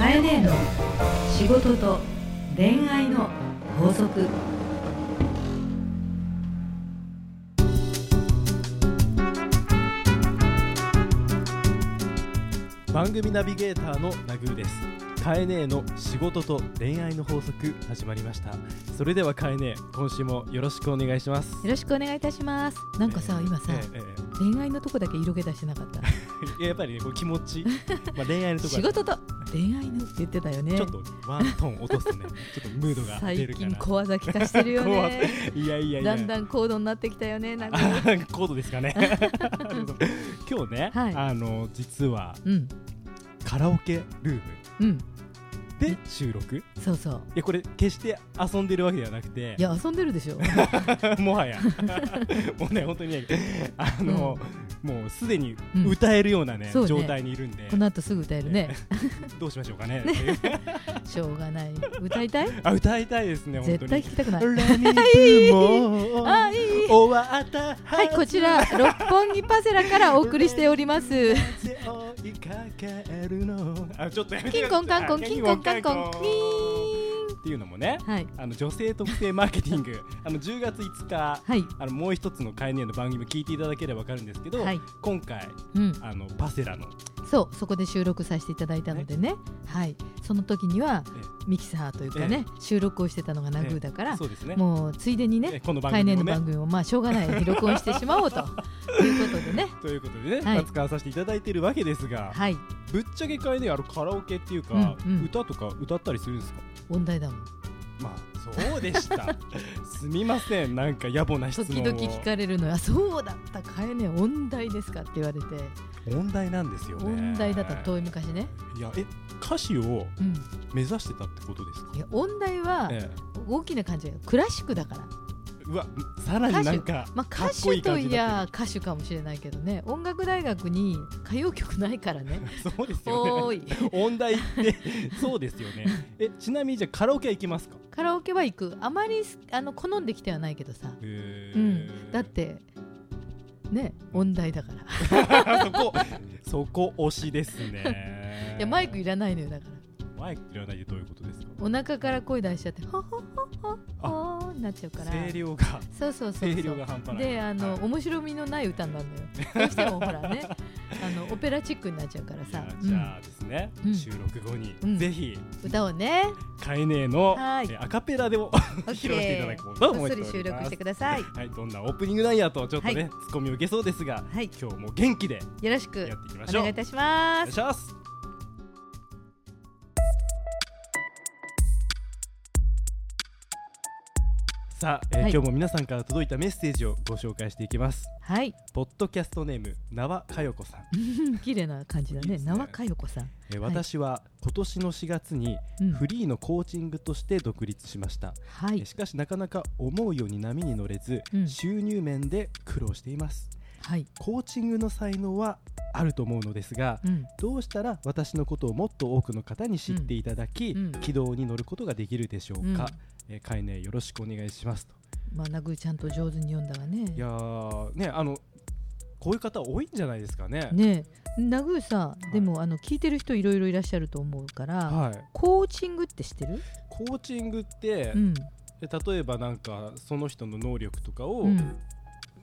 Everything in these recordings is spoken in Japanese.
カエネの仕事と恋愛の法則。番組ナビゲーターのナグーです。カエネの仕事と恋愛の法則始まりました。それではカエネ今週もよろしくお願いします。よろしくお願いいたします。なんかさ、えー今さ、えええ恋愛のとこだけ色気出してなかった？え やっぱりねこう気持ち。まあ恋愛のところ仕事と恋愛のって言ってたよね。ちょっとワントーン落とすとね。ちょっとムードが 出最るから。近小技聞かしてるよね。いやいやいや。だんだん高度になってきたよね。なんか。あーコードですかね。今日ね、はい。あの実はうんカラオケルーム。うん。で収録？いそうそう。やこれ決して遊んでるわけではなくて。いや遊んでるでしょ。もはや。もうね本当にね。あの、もうすでにうん。歌えるようなね,、そうね。状態にいるんで。この後すぐ歌えるね。どうしましょうかね。しょうがない。歌いたい？あ歌いたいですね絶に。対聞きたくない。あいい。終わったはいこちら六本木パセラからお送りしておりまするの。あちょっとやめてキンコンカンコンキンコンカンコン。キーっていうのもねンはい。あの女性特性マーケティング。あの10月5日はい。あのもう一つのカエネの番組聞いていただければわかるんですけど、はい。今回うん。あのパセラのそうそこで収録させていただいたのでね。はい。その時にはミキサーというかね、収録をしてたのがナグーだから、もうついでにねえこの番海組もね。年の番組をまあしょうがない録音してしまおうと。いうことでね。ということでね、使わさせていただいているわけですが、はい。ぶっちゃけカエネあのカラオケっていうか、歌とか歌ったりするんですか？問題だもん。まあそうでした。すみません。なんか野暮な質問を。時々聞かれるのよあそうだったか。えね音大ですかって言われて音大なんですよね。音大だったの遠い昔ね。いやえ歌手をうん。目指してたってことですか？いや音大はえ大きな感じがクラシックだから。えうわさらになんかまあ歌手とこいや歌手かもしれないけどね。音楽大学に歌謡曲ないからね。る そうですよね。音大ってそうですよね。えちなみにじゃあカラオケは行きますか？カラオケは行く。あまりあの好んできてはないけどさ。うん。だってね音大だから。そこそこ推しですね。いやマイクいらないのよだから。マイクいらないでどういうことですか？お腹から声出しちゃってほほほほほなっちゃうから。声量がそうそうそう声量そうが半端ない。であの、はい。面白みのない歌になるのよ。どうしてもほらねあのオペラチックになっちゃうからさ、じゃあですね、うん。収録後に、うん。ぜひうん歌をね。カエネの、アカペラでも披露していただケこうと思っております。収録してください。はい、どんなオープニングなんやとちょっとね、はい。ツッコミを受けそうですが、はい。今日も元気でよろしく。やっていきましょう。お願いいたしおます。願いしますさあ、えーはい。今日も皆さんから届いたメッセージをご紹介していきます。はい。ポッドキャストネーム縄かよこさん、綺麗な感じだね。ね縄かよこさん。えーはい私は今年の4月にうん。フリーのコーチングとして独立しました、はい。えーしかしなかなか思うように波に乗れず、うん。収入面で苦労しています。はい。コーチングの才能はあると思うのですがうん。どうしたら私のことをもっと多くの方に知っていただき、うん。軌道に乗ることができるでしょうか、うんえー、かいねよろしくお願いしますと。まあナグーちゃんと上手に読んだわね。いやーねあのこういう方多いんじゃないですかね。ねえ。ナグーさいでもあの聞いてる人いろいろいらっしゃると思うからはい。コーチングって知ってる？コーチングって、うん。で例えばなんかその人の能力とかを、うん。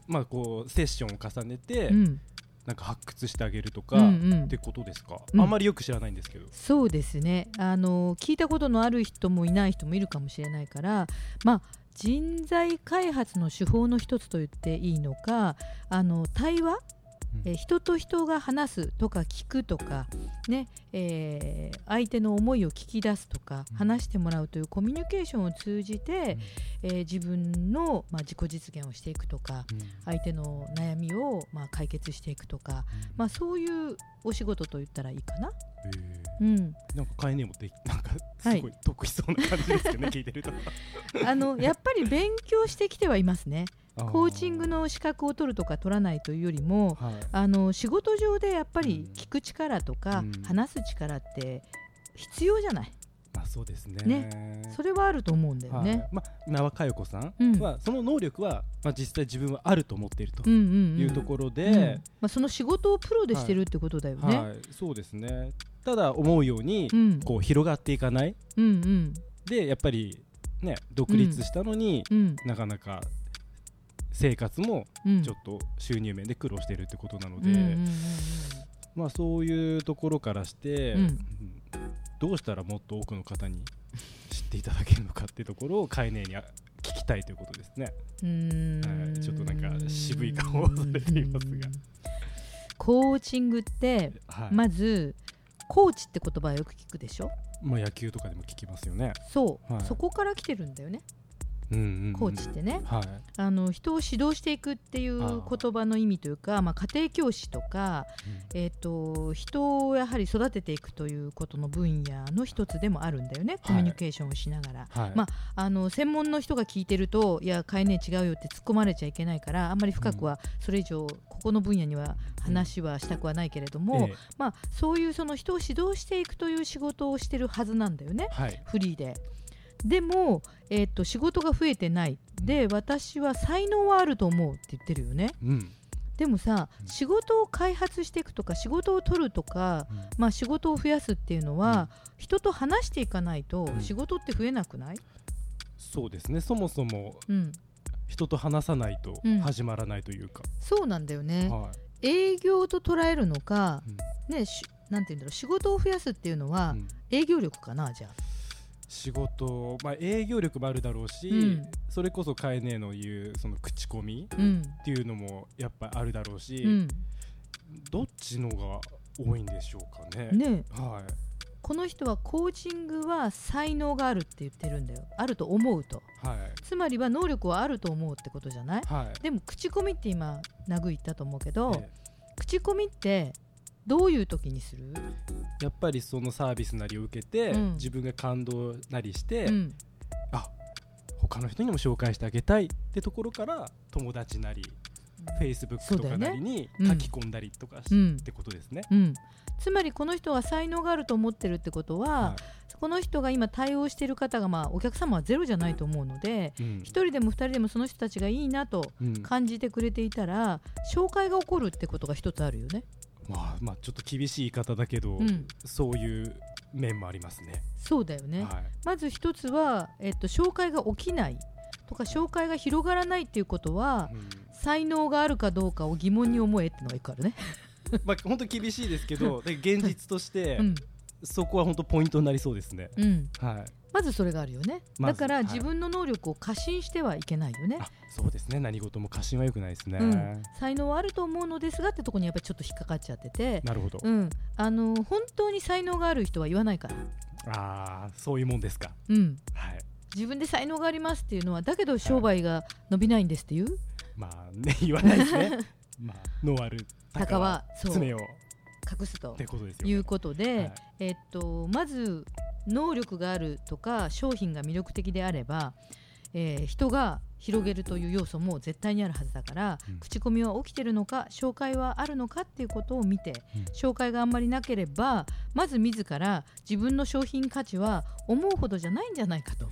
まあこうセッションを重ねて、うんなんか発掘してあげるとか、うんうん。ってことですか、うん。あんまりよく知らないんですけど。そうですね。あの聞いたことのある人もいない人もいるかもしれないからまあ人材開発の手法の一つと言っていいのかあの対話、うんえー人と人が話すとか聞くとか、ねえー相手の思いを聞き出すとかうん。話してもらうというコミュニケーションを通じて、えー自分の、まあ、自己実現をしていくとかうん。相手の悩みを、まあ、解決していくとか、まあ、そういうお仕事と言ったらいいかな。うん、なんかカエネもできなんかはい。すごい得意そうな感じですけどね、聞いてると。あのやっぱり勉強してきてはいますね。コーチングの資格を取るとか取らないというよりもはい。あの仕事上でやっぱりうん。聞く力とか、うん。話す力って必要じゃない？まあそうですね。ね。それはあると思うんだよはい。ね。まあ縄佳代子さんうん。は、その能力はまあ実際自分はあると思っているとうんうんうんいうところうん。で、まあ、その仕事をプロでしてるってことだよね。はい。そうですね。ただ思うようにうん。こう広がっていかない。うんうん。でやっぱりね独立したのに、うん。なかなか生活もうん。ちょっと収入面で苦労してるってことなので、うんまあそういうところからして、うん。うんどうしたらもっと多くの方に知っていただけるのかっていうところをカエネにあ聞きたいということですね。ちょっとなんか渋い顔をされていますが。コーチングってはい。まずコーチって言葉はよく聞くでしょ？まあ野球とかでも聞きますよね。そう、はい。そこから来てるんだよねうんうんうん。コーチってね。はい。あの人を指導していくっていう言葉の意味というかまあ、家庭教師とか、えー、と人をやはり育てていくということの分野の一つでもあるんだよね。コミュニケーションをしながら。はい。まああの専門の人が聞いてるといや変えねえ違うよって突っ込まれちゃいけないからあんまり深くはそれ以上ここの分野には話はしたくはないけれども、ええ。まあ、そういうその人を指導していくという仕事をしてるはずなんだよね。はい。フリーで。でも、えー、と仕事が増えてない。で私は才能はあると思うって言ってるよね。うん。でもさうん。仕事を開発していくとか仕事を取るとか、まあ、仕事を増やすっていうのは、人と話していかないとうん。仕事って増えなくない、そうですね。そもそもうん、人と話さないとうん。始まらないというか、そうなんだよね。はい。営業と捉えるのか、うん。ね、しなんて言うんだろう仕事を増やすっていうのは、うん。営業力かなじゃあ仕事、まあ、営業力もあるだろうし、うん。それこそカエネの言うその口コミうん。っていうのもやっぱあるだろうし、うん。どっちのが多いんでしょうかね。ね。はい。この人はコーチングは才能があるって言ってるんだよ。あると思うと。はい。つまりは能力はあると思うってことじゃない？はい。でも口コミって今ナグ言ったと思うけど、え口コミってどういう時にする、えやっぱりそのサービスなりを受けて、うん。自分が感動なりして、うん。あ他の人にも紹介してあげたいってところから友達なり Facebook とかなりにうん。書き込んだりとかし、うん。ってことですね。うん、つまりこの人は才能があると思ってるってことは、はこの人が今対応している方が、まあ、お客様はゼロじゃないと思うのでいうん。1人でも2人でもその人たちがいいなとうん。感じてくれていたら紹介が起こるってことが一つあるよね。まあまあちょっと厳しい言い方だけど、うん、そういう面もありますね。そうだよね、はいまず一つは、えっと、紹介が起きないとか紹介が広がらないっていうことはうん才能があるかどうかを疑問に思えってのが一個あるね。まあ本当厳しいですけどで現実として、うんそこは本当ポイントになりそうですね。うん、はい。まずそれがあるよね、まだから自分の能力を過信してはいけないよね。あそうですね何事も過信は良くないですね。うん才能はあると思うのですがってとこにやっぱりちょっと引っかかっちゃってて、なるほど。うん、あの本当に才能がある人は言わないから、ああそういうもんですか。うん、はい。自分で才能がありますっていうのはだけど商売が伸びないんですっていう、まあね言わないですね。まあ能ある鷹は爪をっ隠すとてことですよ、ね。いうことで、はいえっと、まず能力があるとか商品が魅力的であれば、えー人が広げるという要素も絶対にあるはずだから、うん口コミは起きてるのか紹介はあるのかっていうことを見て、うん紹介があんまりなければまず自ら自分の商品価値は思うほどじゃないんじゃないかと。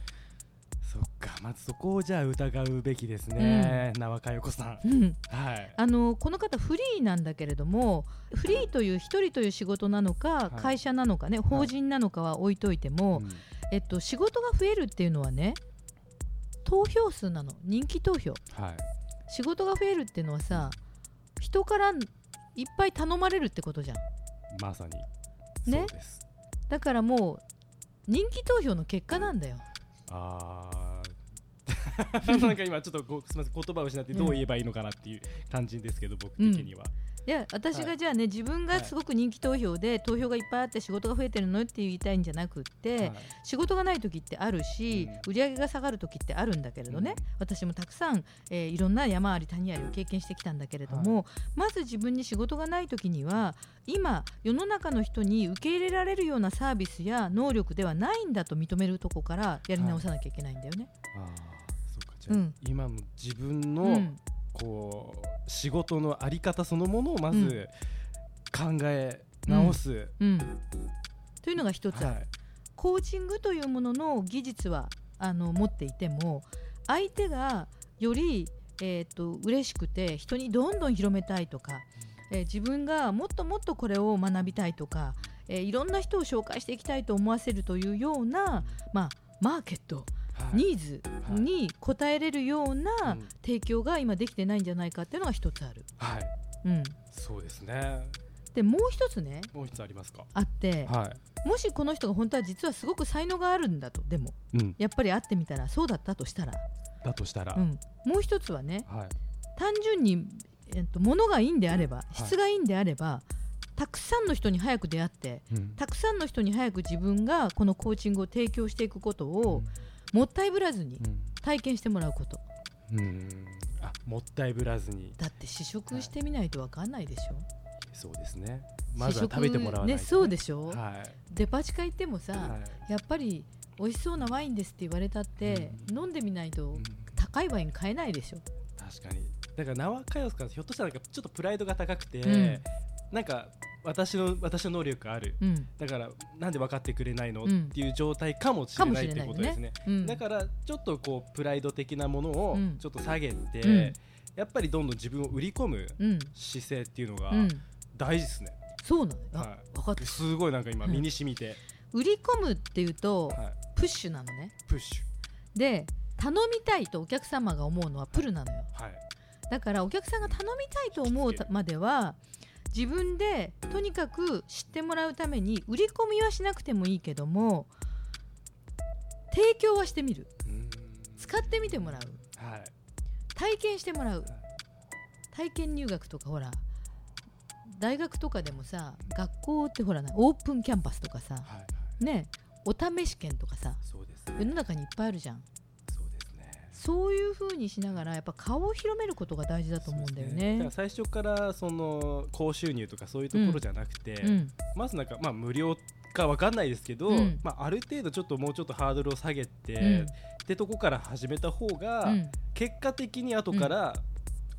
かまずそこをじゃあ疑うべきですね。縄佳代子さん。うんはい。あのこの方フリーなんだけれどもフリーという一人という仕事なのか、はい会社なのかね法人なのかは置いといても、うんえっと、仕事が増えるっていうのはね投票数なの人気投票はい。仕事が増えるっていうのはさ人からいっぱい頼まれるってことじゃんまさに。ねそうです。だからもう人気投票の結果なんだよああ なんか今ちょっとごすみません言葉を失ってどう言えばいいのかなっていう感じですけど、僕的には、いや私はいがじゃあね自分がすごく人気投票で投票がいっぱいあって仕事が増えてるのって言いたいんじゃなくって、はい。仕事がない時ってあるし、売り上げが下がる時ってあるんだけれどね、うん。私もたくさん、えーいろんな山あり谷ありを経験してきたんだけれども、まず自分に仕事がない時には今世の中の人に受け入れられるようなサービスや能力ではないんだと認めるとこからやり直さなきゃいけないんだよね。じゃあ、うん。今の自分うのん。こう仕事のあり方そのものをまずうん。考え直す、うん。というのが一つ。ある、はい。コーチングというものの技術はあの持っていても相手がより、えー、と嬉しくて人にどんどん広めたいとか、えー自分がもっともっとこれを学びたいとか、えーいろんな人を紹介していきたいと思わせるというような、まあ、マーケット、はいニーズに応えれるようなうん。提供が今できてないんじゃないかっていうのが一つある。はい。うん、そうですね。でもう一つねもう一つありますか？あって、はもしこの人が本当は実はすごく才能があるんだとでもい、うん、やっぱり会ってみたらそうだったとしたら、だとしたら、うん、もう一つはねはい。単純に、えっと、物がいいんであればい。質がいいんであれば、たくさんの人に早く出会ってうん。たくさんの人に早く自分がこのコーチングを提供していくことをもったいぶらずに体験してもらうこと。うん、うん、あもったいぶらずに。だって試食してみないと分かんないでしょ、そうですね。まずは食べてもらわないとね。そうでしょ、はい。デパ地下行ってもさ、はい。やっぱり美味しそうなワインですって言われたって、飲んでみないとうん。高いワイン買えないでしょ、確かに。だから名はカヨスかひょっとしたらなんかちょっとプライドが高くて、うん。なんか私の私の能力ある。うん。だからなんで分かってくれないの、うん。っていう状態かもしれないっていうことですね。うん、だからちょっとこうプライド的なものをうん。ちょっと下げて、うん。やっぱりどんどん自分を売り込むうん。姿勢っていうのがうん、大事ですね、そうなの？はい。分かった。すごいなんか今うん。身に染みて、売り込むっていうと、はい、プッシュなのね。プッシで頼みたいとお客様が思うのはプルなのよ。ュ、はい。だからお客さんが頼みたいと思うまでは自分でとにかく知ってもらうために売り込みはしなくてもいいけども提供はしてみる。使ってみてもらう。はい。体験してもらう。体験入学とかほら大学とかでもさ学校ってほらなオープンキャンパスとかさはいねお試し券とかさね。世の中にいっぱいあるじゃんそういう風にしながらやっぱ顔を広めることが大事だと思うんだよそうですね。だから最初からその高収入とかそういうところじゃなくて、うん。まずなんかまあ無料かわかんないですけど、うん。まあ、ある程度ちょっともうちょっとハードルを下げて、うん。ってとこから始めた方が、うん。結果的に後から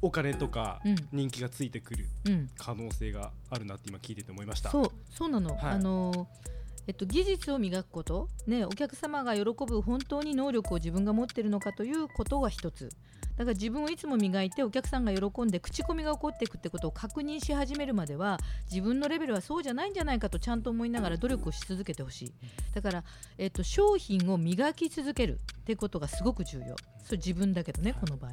お金とかうん。人気がついてくるうん。可能性があるなって今聞いてて思いました。そうそうなの、はい。あのーえっと、技術を磨くこと、ね、お客様が喜ぶ本当に能力を自分が持っているのかということが一つ。だから自分をいつも磨いてお客さんが喜んで口コミが起こっていくってことを確認し始めるまでは自分のレベルはそうじゃないんじゃないかとちゃんと思いながら努力をし続けてほしい。だから、えっと、商品を磨き続けるってことがすごく重要。それ自分だけどねこの場合。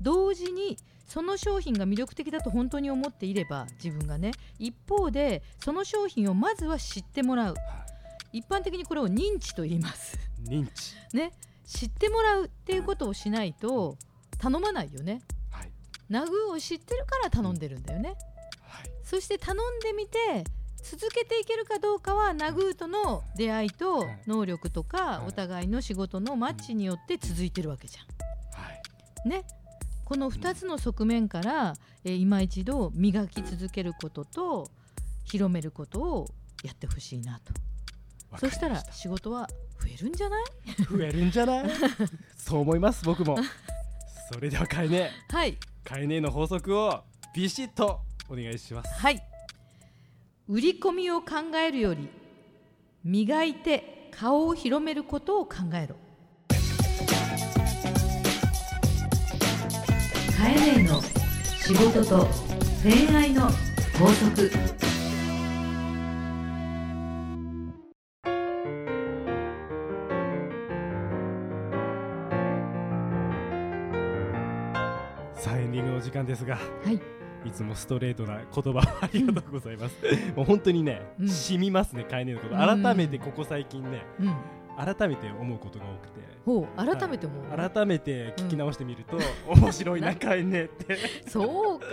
同時にその商品が魅力的だと本当に思っていれば自分がね一方でその商品をまずは知ってもらう。は一般的にこれを認知と言います。い、認知、ね。知ってもらうっていうことをしないと頼まないよね。はい。ナグーを知ってるから頼んでるんだよね。はい、そして頼んでみて続けていけるかどうかはナグーとの出会いとはい。能力とかはい。お互いの仕事のマッチによって続いてるわけじゃん。はい、ね、この2つの側面から、えー今一度磨き続けることと広めることをやってほしいなとそしたら仕事は増えるんじゃない？増えるんじゃない？そう思います僕も。それではかえねはい。かえねの法則をビシッとお願いします。はい。売り込みを考えるより磨いて顔を広めることを考えろ。カエネの。仕事と恋愛の法則間ですがはい。いつもストレートな言葉をありがとうございます。もう本当にね、うん。染みますね、カエネのこと。うん。改めてここ最近ね、うん改めて思うことが多くて。改めても、改めて聞き直してみると、面白いな、カエネって。そうか。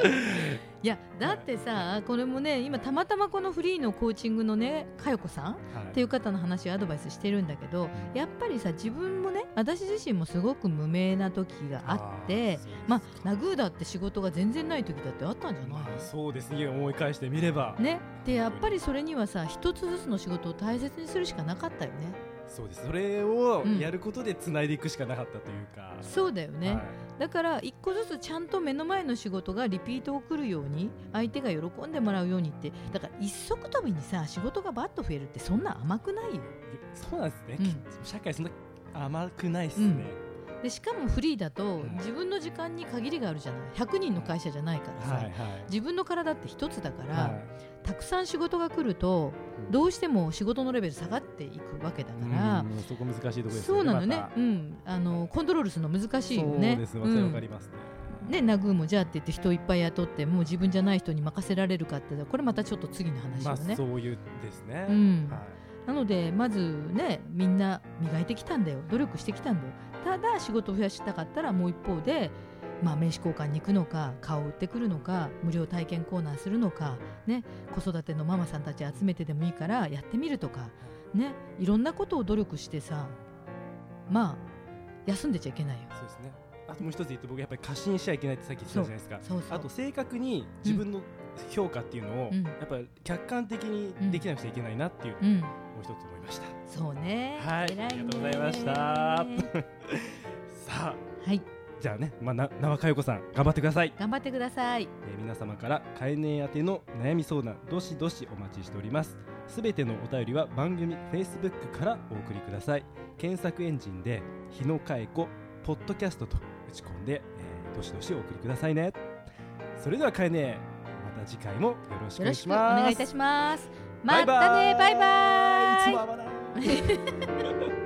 いやだってさこれもね今たまたまこのフリーのコーチングのね佳代子さんはい。っていう方の話をアドバイスしてるんだけどやっぱりさ自分もね私自身もすごく無名な時があってまあナグーだって仕事が全然ない時だってあったんじゃない？まあそうです。ね、思い返してみれば。ね。でやっぱりそれにはさ一つずつの仕事を大切にするしかなかったよねそうです。それをうん。やることで繋いでいくしかなかったというか。そうだよね、はい。だから一個ずつちゃんと目の前の仕事がリピートをくるように相手が喜んでもらうようにってだから一足飛びにさ仕事がバッと増えるってそんな甘くないよ。そうなんですね、うん。き社会そんな甘くないですね。でしかもフリーだとうん。自分の時間に限りがあるじゃない。100人の会社じゃないからさ、はいはい。自分の体って一つだから、はたくさん仕事が来るとうん。どうしても仕事のレベル下がっていくわけだいから、うん。そこ難しいところですよねそうなのね。ま、た。うん、あのコントロールするの難しいよね。そうですわかりうんわかりますね。ね、ナグーもじゃあって言って人いっぱい雇ってもう自分じゃない人に任せられるかってこれまたちょっと次の話まあよね。そういうですね。うん。はい。なのでまずねみんな磨いてきたんだよ。努力してきたんだよただ仕事を増やしたかったらもう一方で、まあ、名刺交換に行くのか顔を売ってくるのか無料体験コーナーするのか、ね、子育てのママさんたち集めてでもいいからやってみるとか、ね、いろんなことを努力してさまあ休んでちゃいけないよ。そうですね。あともう一つ言って僕やっぱり過信しちゃいけないってさっき言ってたじゃないですか。そうそう。あと正確に自分の評価っていうのを、うん。やっぱり客観的にできなくちゃいけないなっていう、うん。もう一つ思いました。そうね。はい。ありがとうございました。さあはい、じゃあね、まあ、な縄佳代子さん頑張ってください、頑張ってください。えー皆様からカエネ宛ての悩み相談どしどしお待ちしております。すべてのお便りは番組 Facebook からお送りください。検索エンジンで日野佳代子ポッドキャストと打ち込んで、えーどしどしお送りくださいね。それではカエネまた次回もよろしくお願いします願いいたします。バイバイまたね、バイバイ。いつも